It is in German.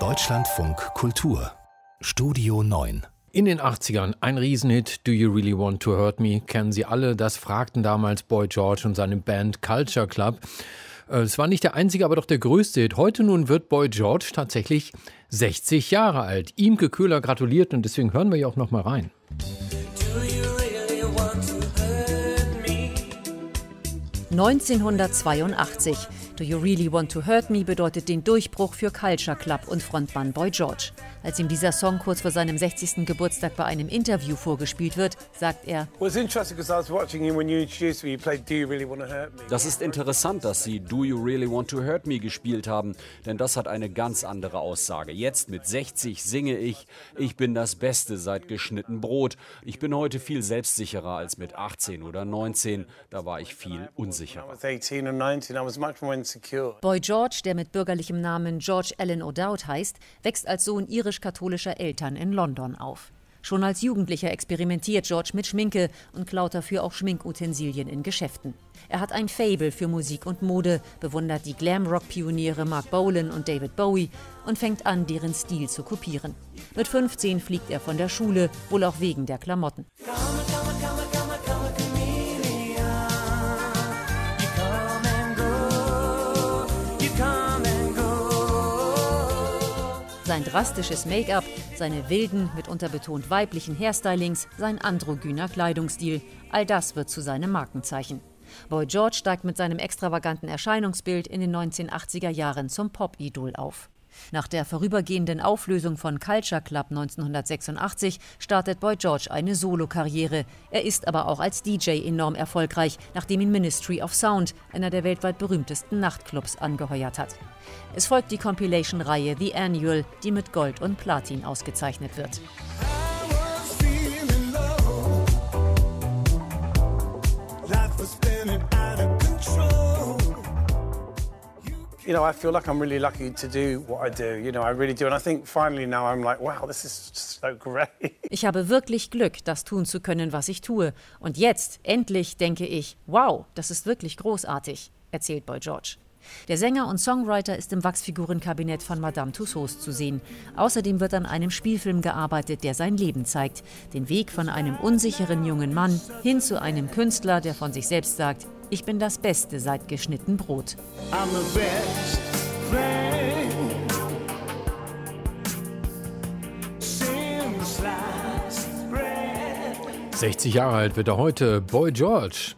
Deutschlandfunk Kultur Studio 9 in den 80ern ein Riesenhit, Do You Really Want to Hurt Me? Kennen Sie alle, das fragten damals Boy George und seine Band Culture Club. Äh, es war nicht der einzige, aber doch der größte Hit. Heute nun wird Boy George tatsächlich 60 Jahre alt. Imke Köhler gratuliert und deswegen hören wir ja auch noch mal rein. 1982. Do You Really Want to Hurt Me bedeutet den Durchbruch für Culture Club und Frontmann Boy George. Als ihm dieser Song kurz vor seinem 60. Geburtstag bei einem Interview vorgespielt wird, sagt er: Das ist interessant, dass Sie Do You Really Want to Hurt Me gespielt haben, denn das hat eine ganz andere Aussage. Jetzt mit 60 singe ich: Ich bin das Beste seit geschnitten Brot. Ich bin heute viel selbstsicherer als mit 18 oder 19. Da war ich viel unsicherer. Boy George, der mit bürgerlichem Namen George Allen O'Dowd heißt, wächst als Sohn irisch-katholischer Eltern in London auf. Schon als Jugendlicher experimentiert George mit Schminke und klaut dafür auch Schminkutensilien in Geschäften. Er hat ein Fable für Musik und Mode, bewundert die Glamrock-Pioniere Mark Bolan und David Bowie und fängt an, deren Stil zu kopieren. Mit 15 fliegt er von der Schule, wohl auch wegen der Klamotten. Sein drastisches Make-up, seine wilden, mitunter betont weiblichen Hairstylings, sein androgyner Kleidungsstil, all das wird zu seinem Markenzeichen. Boy George steigt mit seinem extravaganten Erscheinungsbild in den 1980er Jahren zum Pop-Idol auf. Nach der vorübergehenden Auflösung von Culture Club 1986 startet Boy George eine Solokarriere. Er ist aber auch als DJ enorm erfolgreich, nachdem ihn Ministry of Sound, einer der weltweit berühmtesten Nachtclubs, angeheuert hat. Es folgt die Compilation-Reihe The Annual, die mit Gold und Platin ausgezeichnet wird. You know, I feel like I'm really lucky to do what I do. You know, I really do. And I think finally now I'm like, wow, this is so great. Ich habe wirklich Glück, das tun zu können, was ich tue. Und jetzt, endlich, denke ich, wow, das ist wirklich großartig, erzählt Boy George. Der Sänger und Songwriter ist im Wachsfigurenkabinett von Madame Tussauds zu sehen. Außerdem wird an einem Spielfilm gearbeitet, der sein Leben zeigt. Den Weg von einem unsicheren jungen Mann hin zu einem Künstler, der von sich selbst sagt, ich bin das Beste seit geschnitten Brot. 60 Jahre alt wird er heute, Boy George.